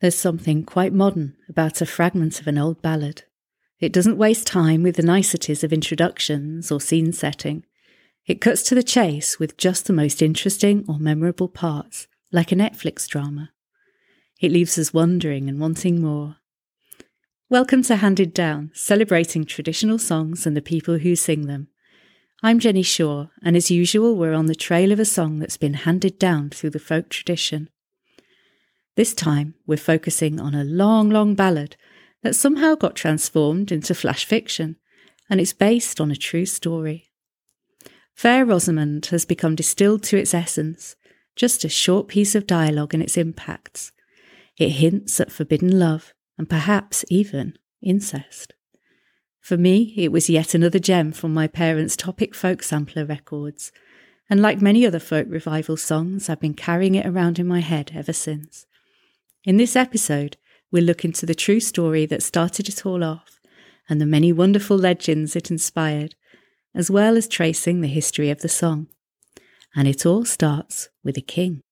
There's something quite modern about a fragment of an old ballad. It doesn't waste time with the niceties of introductions or scene setting. It cuts to the chase with just the most interesting or memorable parts, like a Netflix drama. It leaves us wondering and wanting more. Welcome to Handed Down, celebrating traditional songs and the people who sing them. I'm Jenny Shaw, and as usual, we're on the trail of a song that's been handed down through the folk tradition. This time, we're focusing on a long, long ballad that somehow got transformed into flash fiction, and it's based on a true story. Fair Rosamond has become distilled to its essence, just a short piece of dialogue and its impacts. It hints at forbidden love and perhaps even incest. For me, it was yet another gem from my parents' Topic folk sampler records, and like many other folk revival songs, I've been carrying it around in my head ever since. In this episode, we'll look into the true story that started it all off and the many wonderful legends it inspired, as well as tracing the history of the song. And it all starts with a king.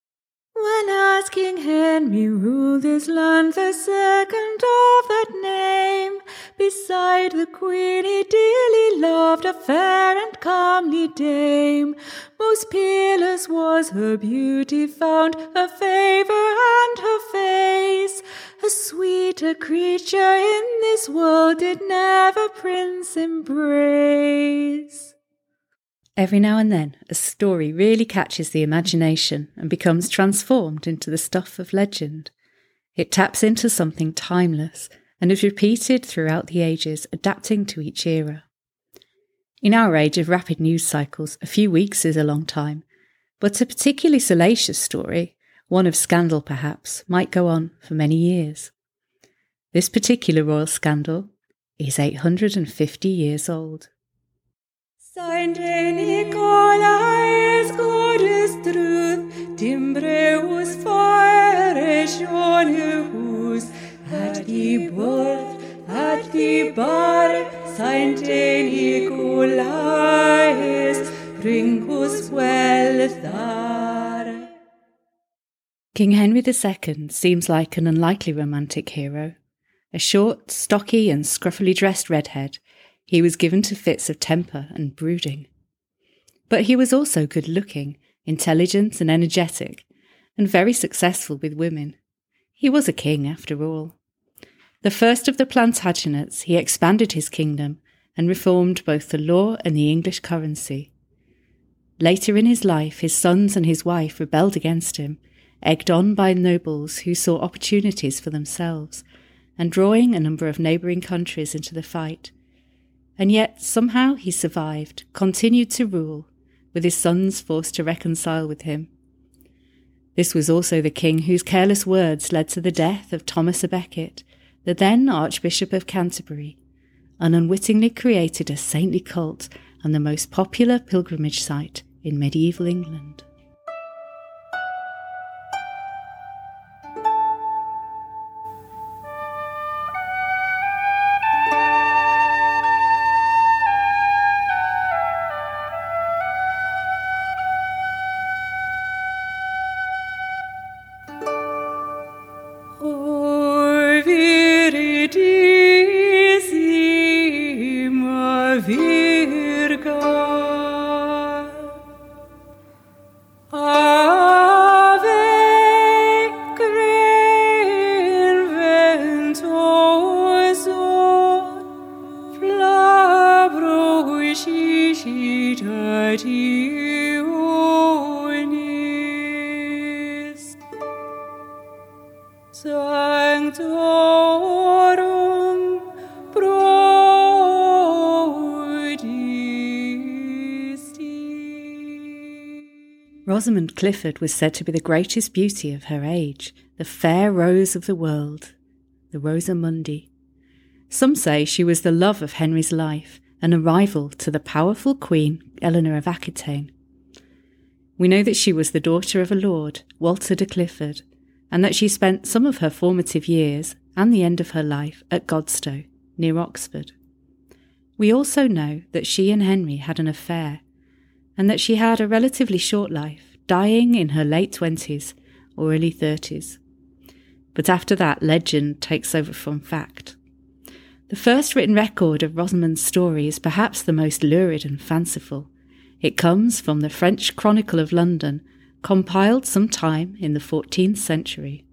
As King Henry ruled this land, the second of that name, beside the queen he dearly loved, a fair and comely dame. Most peerless was her beauty found, her favour and her face. A sweeter creature in this world did never prince embrace. Every now and then, a story really catches the imagination and becomes transformed into the stuff of legend. It taps into something timeless and is repeated throughout the ages, adapting to each era. In our age of rapid news cycles, a few weeks is a long time, but a particularly salacious story, one of scandal perhaps, might go on for many years. This particular royal scandal is 850 years old. Saint Nicolai's goddess truth, the the bar, Nicolai's, bringus welthar. King Henry II seems like an unlikely romantic hero. A short, stocky, and scruffily dressed redhead he was given to fits of temper and brooding. But he was also good looking, intelligent, and energetic, and very successful with women. He was a king, after all. The first of the Plantagenets, he expanded his kingdom and reformed both the law and the English currency. Later in his life, his sons and his wife rebelled against him, egged on by nobles who saw opportunities for themselves, and drawing a number of neighbouring countries into the fight. And yet somehow he survived, continued to rule, with his sons forced to reconcile with him. This was also the king whose careless words led to the death of Thomas a Becket, the then Archbishop of Canterbury, and unwittingly created a saintly cult and the most popular pilgrimage site in medieval England. go. Rosamond Clifford was said to be the greatest beauty of her age, the fair rose of the world, the Rosa Mundi. Some say she was the love of Henry's life and a rival to the powerful Queen Eleanor of Aquitaine. We know that she was the daughter of a lord, Walter de Clifford, and that she spent some of her formative years and the end of her life at Godstow, near Oxford. We also know that she and Henry had an affair and that she had a relatively short life, dying in her late 20s or early 30s. but after that, legend takes over from fact. The first written record of Rosamond's story is perhaps the most lurid and fanciful. It comes from the French Chronicle of London, compiled some time in the 14th century.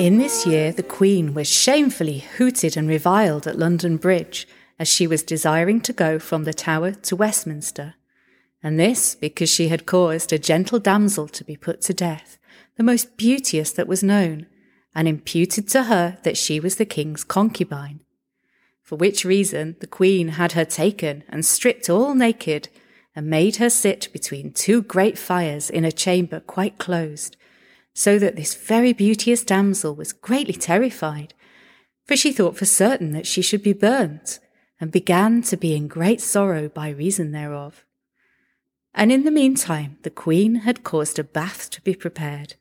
In this year, the Queen was shamefully hooted and reviled at London Bridge as she was desiring to go from the Tower to Westminster, and this because she had caused a gentle damsel to be put to death, the most beauteous that was known, and imputed to her that she was the King's concubine. For which reason the Queen had her taken and stripped all naked, and made her sit between two great fires in a chamber quite closed, so that this very beauteous damsel was greatly terrified, for she thought for certain that she should be burnt, and began to be in great sorrow by reason thereof. And in the meantime the queen had caused a bath to be prepared,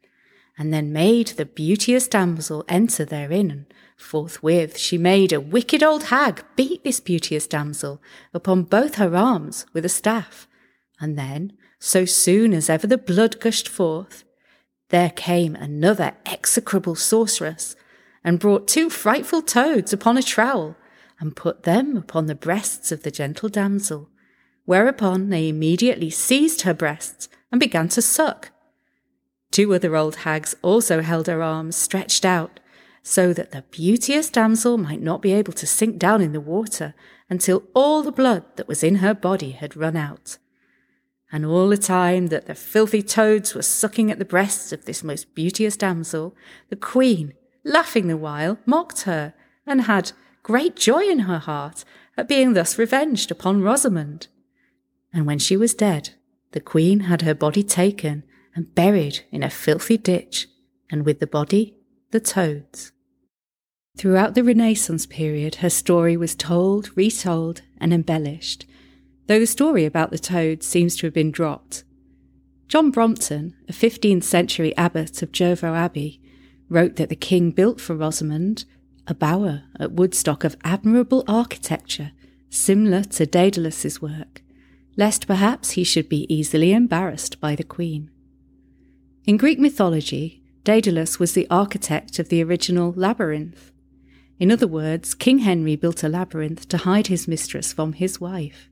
and then made the beauteous damsel enter therein, and forthwith she made a wicked old hag beat this beauteous damsel upon both her arms with a staff, and then, so soon as ever the blood gushed forth, there came another execrable sorceress, and brought two frightful toads upon a trowel, and put them upon the breasts of the gentle damsel, whereupon they immediately seized her breasts and began to suck. Two other old hags also held her arms stretched out, so that the beauteous damsel might not be able to sink down in the water until all the blood that was in her body had run out and all the time that the filthy toads were sucking at the breasts of this most beauteous damsel, the queen, laughing the while, mocked her, and had great joy in her heart at being thus revenged upon Rosamond. And when she was dead, the queen had her body taken and buried in a filthy ditch, and with the body, the toads. Throughout the Renaissance period, her story was told, retold, and embellished, though the story about the toads seems to have been dropped. John Brompton, a 15th century abbot of Jervaux Abbey, wrote that the king built for Rosamond a bower at Woodstock of admirable architecture, similar to Daedalus's work, lest perhaps he should be easily embarrassed by the queen. In Greek mythology, Daedalus was the architect of the original labyrinth. In other words, King Henry built a labyrinth to hide his mistress from his wife.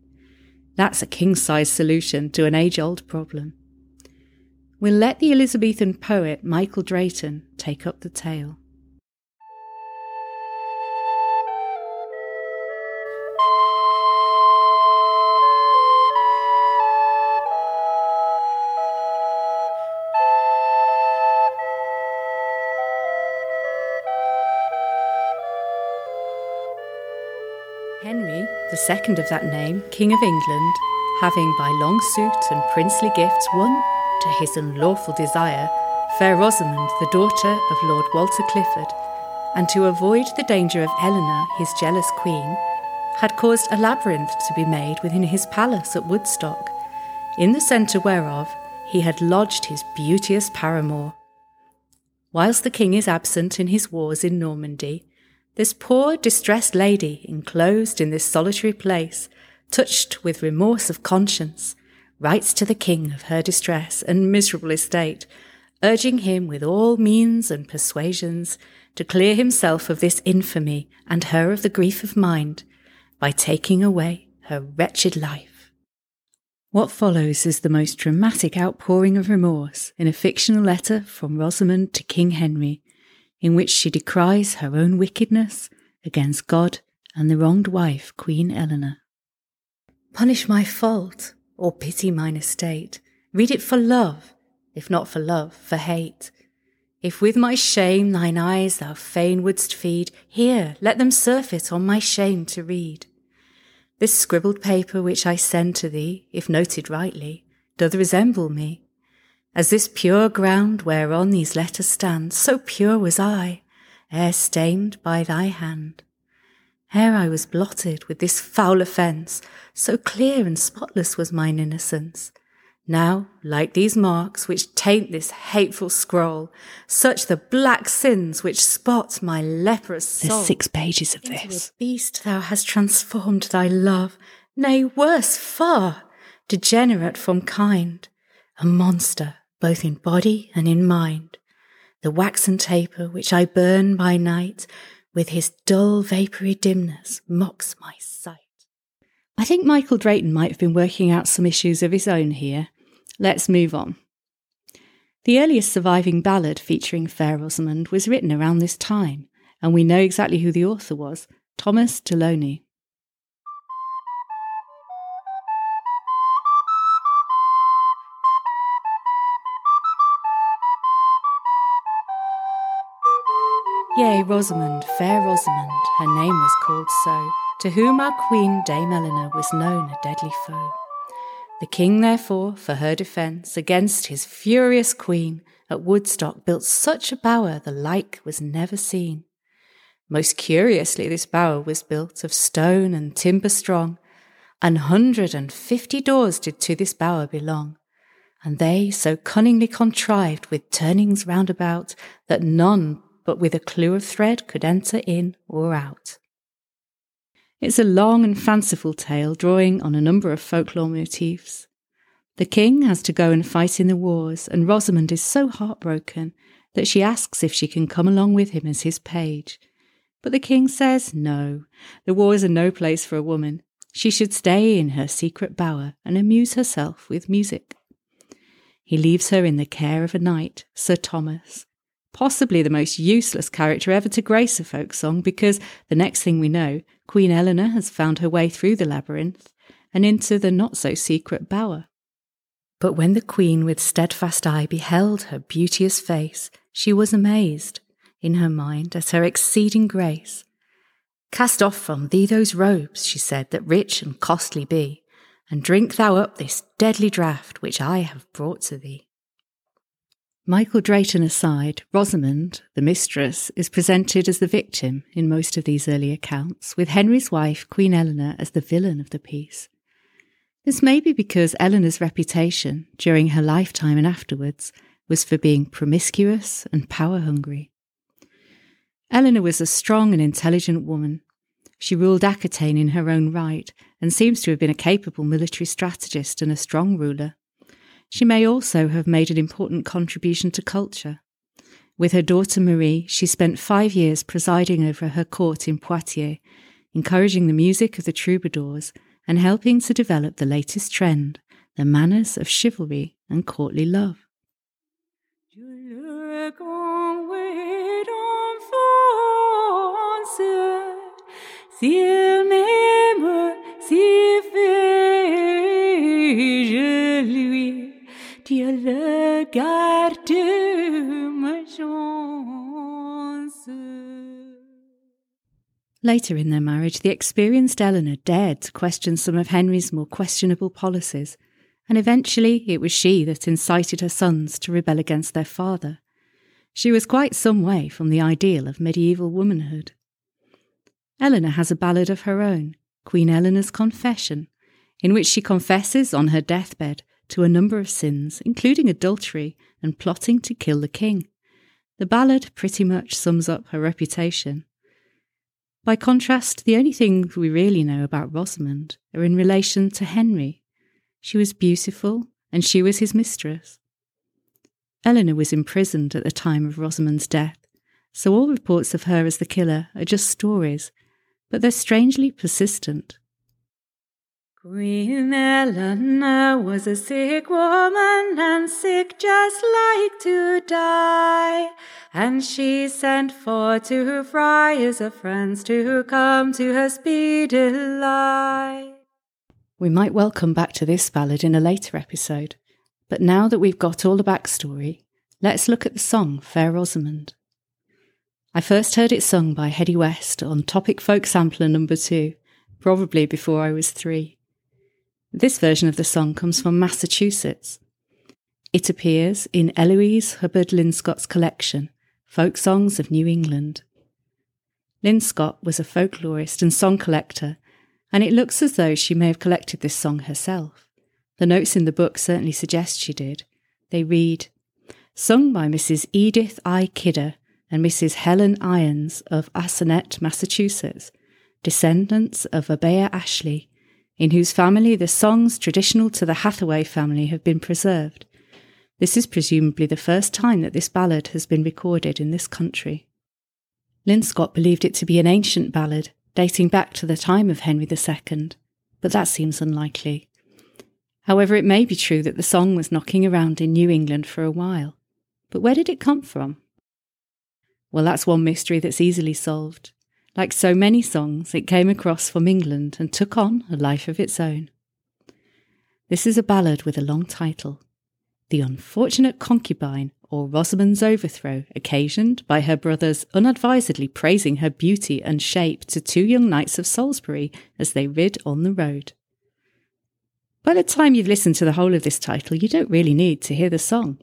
That's a king size solution to an age old problem. We'll let the Elizabethan poet Michael Drayton take up the tale. Henry, the second of that name, King of England, having by long suit and princely gifts won, to his unlawful desire, fair Rosamond, the daughter of Lord Walter Clifford, and to avoid the danger of Eleanor, his jealous queen, had caused a labyrinth to be made within his palace at Woodstock, in the centre whereof he had lodged his beauteous paramour. Whilst the king is absent in his wars in Normandy, this poor, distressed lady, enclosed in this solitary place, touched with remorse of conscience, writes to the king of her distress and miserable estate, urging him with all means and persuasions to clear himself of this infamy and her of the grief of mind by taking away her wretched life. What follows is the most dramatic outpouring of remorse in a fictional letter from Rosamond to King Henry, in which she decries her own wickedness against God and the wronged wife, Queen Eleanor. Punish my fault, or pity mine estate. Read it for love, if not for love, for hate. If with my shame thine eyes thou fain wouldst feed, here let them surfeit on my shame to read. This scribbled paper which I send to thee, if noted rightly, doth resemble me, as this pure ground whereon these letters stand, so pure was I, ere stained by thy hand. ere I was blotted with this foul offence, so clear and spotless was mine innocence. Now, like these marks which taint this hateful scroll, such the black sins which spot my leprous soul. There's six pages of Into this. a beast thou hast transformed thy love, nay, worse far, degenerate from kind, a monster both in body and in mind. The waxen taper which I burn by night, with his dull vapoury dimness, mocks my sight. I think Michael Drayton might have been working out some issues of his own here. Let's move on. The earliest surviving ballad featuring Fair Rosamond was written around this time, and we know exactly who the author was Thomas Deloney. Yea, Rosamond, fair Rosamond, her name was called so, to whom our queen Dame Eleanor was known a deadly foe. The king, therefore, for her defence against his furious queen, at Woodstock built such a bower the like was never seen. Most curiously, this bower was built of stone and timber strong. An hundred and fifty doors did to this bower belong, and they so cunningly contrived with turnings round about that none but with a clue of thread could enter in or out. It's a long and fanciful tale drawing on a number of folklore motifs. The king has to go and fight in the wars, and Rosamond is so heartbroken that she asks if she can come along with him as his page. But the king says no, the wars are no place for a woman. She should stay in her secret bower and amuse herself with music. He leaves her in the care of a knight, Sir Thomas, possibly the most useless character ever to grace a folk song, because the next thing we know, Queen Eleanor has found her way through the labyrinth and into the not so secret bower. But when the queen with steadfast eye beheld her beauteous face, she was amazed in her mind at her exceeding grace. Cast off from thee those robes, she said, that rich and costly be, and drink thou up this deadly draught which I have brought to thee. Michael Drayton aside, Rosamond, the mistress, is presented as the victim in most of these early accounts, with Henry's wife, Queen Eleanor, as the villain of the piece. This may be because Eleanor's reputation, during her lifetime and afterwards, was for being promiscuous and power hungry. Eleanor was a strong and intelligent woman. She ruled Aquitaine in her own right and seems to have been a capable military strategist and a strong ruler. She may also have made an important contribution to culture. With her daughter Marie, she spent five years presiding over her court in Poitiers, encouraging the music of the troubadours and helping to develop the latest trend, the manners of chivalry and courtly love. Later in their marriage, the experienced Eleanor dared to question some of Henry's more questionable policies, and eventually it was she that incited her sons to rebel against their father. She was quite some way from the ideal of medieval womanhood. Eleanor has a ballad of her own, Queen Eleanor's Confession, in which she confesses on her deathbed to a number of sins, including adultery and plotting to kill the king. The ballad pretty much sums up her reputation. By contrast, the only things we really know about Rosamond are in relation to Henry. She was beautiful, and she was his mistress. Eleanor was imprisoned at the time of Rosamond's death, so all reports of her as the killer are just stories but they're strangely persistent. Queen Eleanor was a sick woman and sick just like to die. And she sent for two friars of friends to come to her speedy light. We might well come back to this ballad in a later episode, but now that we've got all the backstory, let's look at the song Fair Rosamond. I first heard it sung by Hedy West on Topic Folk Sampler number two, probably before I was three. This version of the song comes from Massachusetts. It appears in Eloise Hubbard Linscott's collection, Folk Songs of New England. Linscott was a folklorist and song collector, and it looks as though she may have collected this song herself. The notes in the book certainly suggest she did. They read, Sung by Mrs. Edith I. Kidder and Mrs. Helen Irons of Assonet, Massachusetts, descendants of Abaya Ashley, in whose family the songs traditional to the Hathaway family have been preserved. This is presumably the first time that this ballad has been recorded in this country. Linscott believed it to be an ancient ballad, dating back to the time of Henry II, but that seems unlikely. However, it may be true that the song was knocking around in New England for a while. But where did it come from? Well, that's one mystery that's easily solved. Like so many songs, it came across from England and took on a life of its own. This is a ballad with a long title The Unfortunate Concubine, or Rosamond's Overthrow, occasioned by her brothers unadvisedly praising her beauty and shape to two young knights of Salisbury as they rid on the road. By the time you've listened to the whole of this title, you don't really need to hear the song.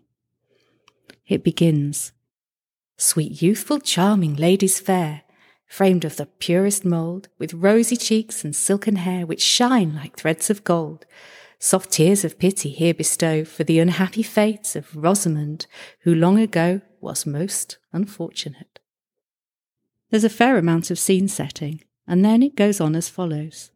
It begins Sweet, youthful, charming ladies fair, framed of the purest mould, with rosy cheeks and silken hair which shine like threads of gold. Soft tears of pity here bestow for the unhappy fate of Rosamond, who long ago was most unfortunate. There's a fair amount of scene setting, and then it goes on as follows.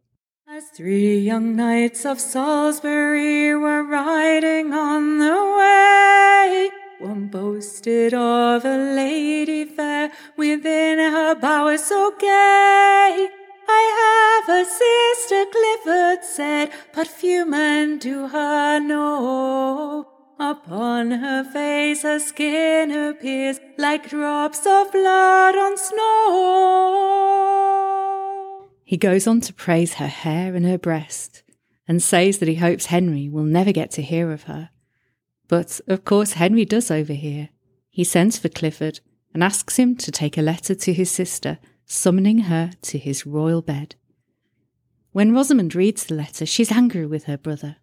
As three young knights of Salisbury were riding on the way, one boasted of a lady fair within her bower so gay. I have a sister, Clifford said, but few men do her know. Upon her face her skin appears like drops of blood on snow. He goes on to praise her hair and her breast, and says that he hopes Henry will never get to hear of her. But of course, Henry does overhear. He sends for Clifford and asks him to take a letter to his sister, summoning her to his royal bed. When Rosamond reads the letter, she's angry with her brother.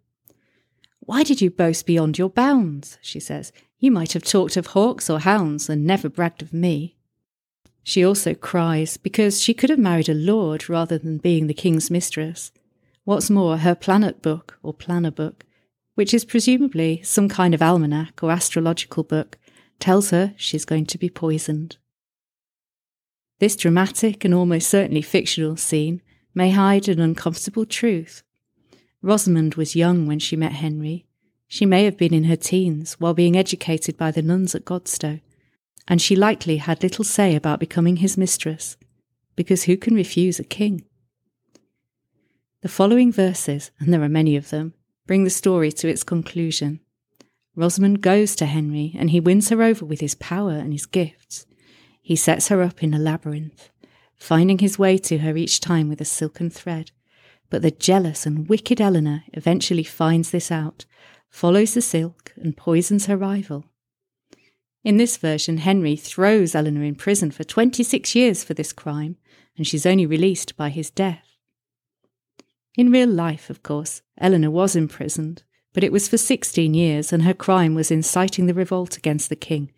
Why did you boast beyond your bounds? she says. You might have talked of hawks or hounds and never bragged of me. She also cries because she could have married a lord rather than being the king's mistress. What's more, her planet book, or planner book, which is presumably some kind of almanac or astrological book, tells her she's going to be poisoned. This dramatic and almost certainly fictional scene may hide an uncomfortable truth. Rosamond was young when she met Henry. She may have been in her teens while being educated by the nuns at Godstow, and she likely had little say about becoming his mistress, because who can refuse a king? The following verses, and there are many of them, bring the story to its conclusion. Rosamond goes to Henry, and he wins her over with his power and his gifts. He sets her up in a labyrinth, finding his way to her each time with a silken thread. But the jealous and wicked Eleanor eventually finds this out, follows the silk, and poisons her rival. In this version, Henry throws Eleanor in prison for 26 years for this crime, and she's only released by his death. In real life, of course, Eleanor was imprisoned, but it was for 16 years, and her crime was inciting the revolt against the king,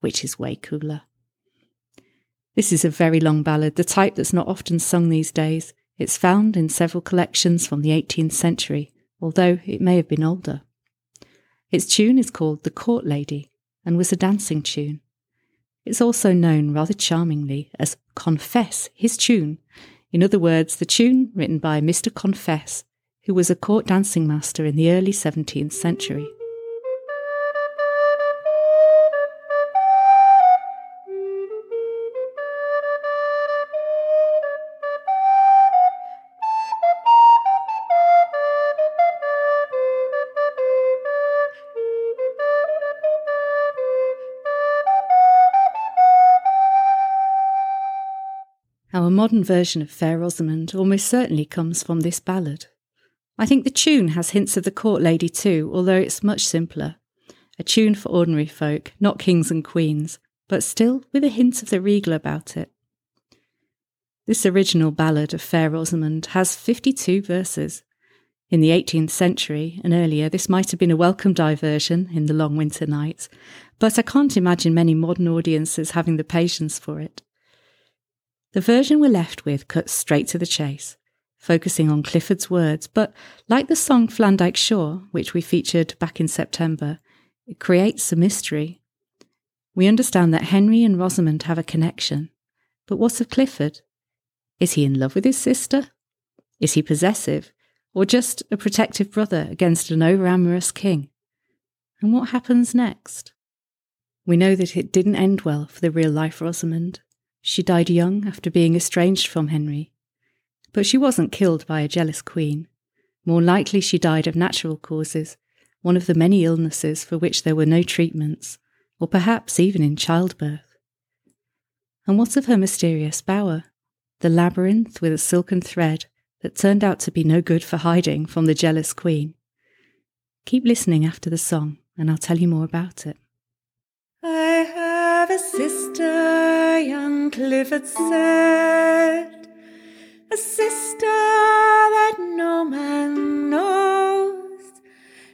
which is way cooler. This is a very long ballad, the type that's not often sung these days. It's found in several collections from the 18th century, although it may have been older. Its tune is called The Court Lady and was a dancing tune. It's also known rather charmingly as Confess, his tune, in other words, the tune written by Mr. Confess, who was a court dancing master in the early 17th century. Our modern version of Fair Rosamond almost certainly comes from this ballad. I think the tune has hints of the court lady too, although it's much simpler. A tune for ordinary folk, not kings and queens, but still with a hint of the regal about it. This original ballad of Fair Rosamond has 52 verses. In the 18th century and earlier, this might have been a welcome diversion in the long winter nights, but I can't imagine many modern audiences having the patience for it. The version we're left with cuts straight to the chase, focusing on Clifford's words, but like the song Flandyke Shore, which we featured back in September, it creates a mystery. We understand that Henry and Rosamond have a connection, but what of Clifford? Is he in love with his sister? Is he possessive, or just a protective brother against an over amorous king? And what happens next? We know that it didn't end well for the real life Rosamond. She died young after being estranged from Henry, but she wasn't killed by a jealous queen. More likely, she died of natural causes, one of the many illnesses for which there were no treatments, or perhaps even in childbirth. And what of her mysterious bower, the labyrinth with a silken thread that turned out to be no good for hiding from the jealous queen? Keep listening after the song, and I'll tell you more about it. I have a sister, young Clifford said a sister that no man knows.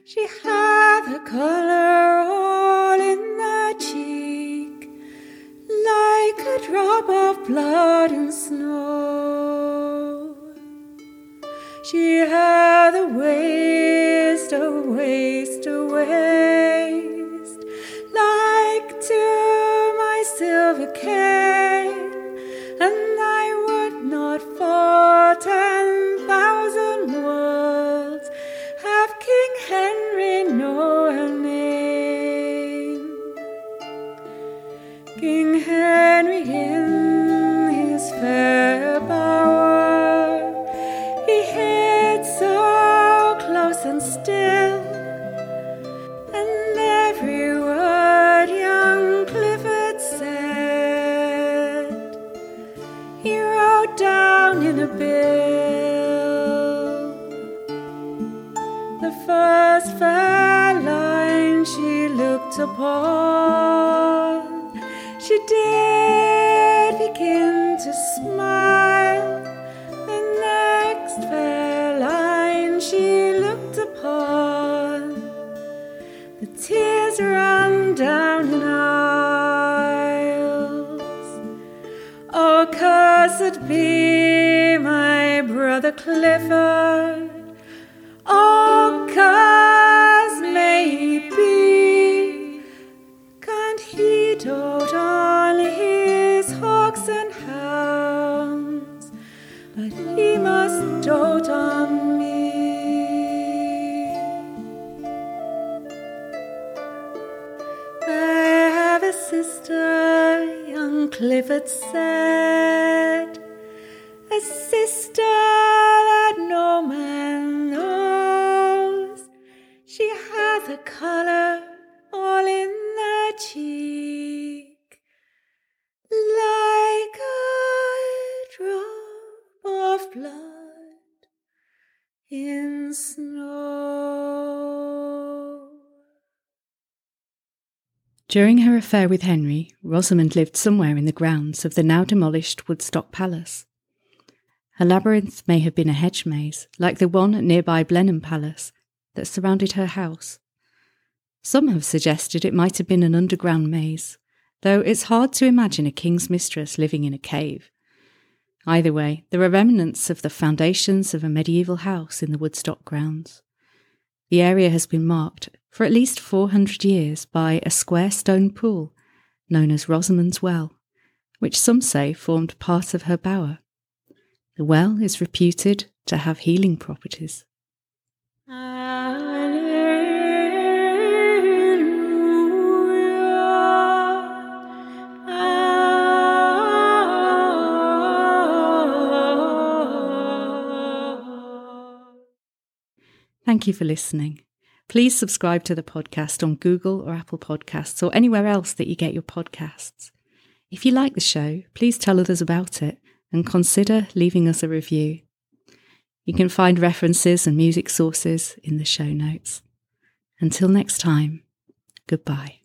She had a color all in the cheek, like a drop of blood in snow. She had a waist, a waist, a my silver cane, the tears run down in aisles. Oh, cursed be my brother Clifford. Young Clifford During her affair with Henry, Rosamond lived somewhere in the grounds of the now demolished Woodstock Palace. Her labyrinth may have been a hedge maze, like the one at nearby Blenheim Palace, that surrounded her house. Some have suggested it might have been an underground maze, though it's hard to imagine a king's mistress living in a cave. Either way, there are remnants of the foundations of a medieval house in the Woodstock grounds. The area has been marked for at least 400 years by a square stone pool known as Rosamond's Well, which some say formed part of her bower. The well is reputed to have healing properties. Thank you for listening. Please subscribe to the podcast on Google or Apple Podcasts or anywhere else that you get your podcasts. If you like the show, please tell others about it and consider leaving us a review. You can find references and music sources in the show notes. Until next time, goodbye.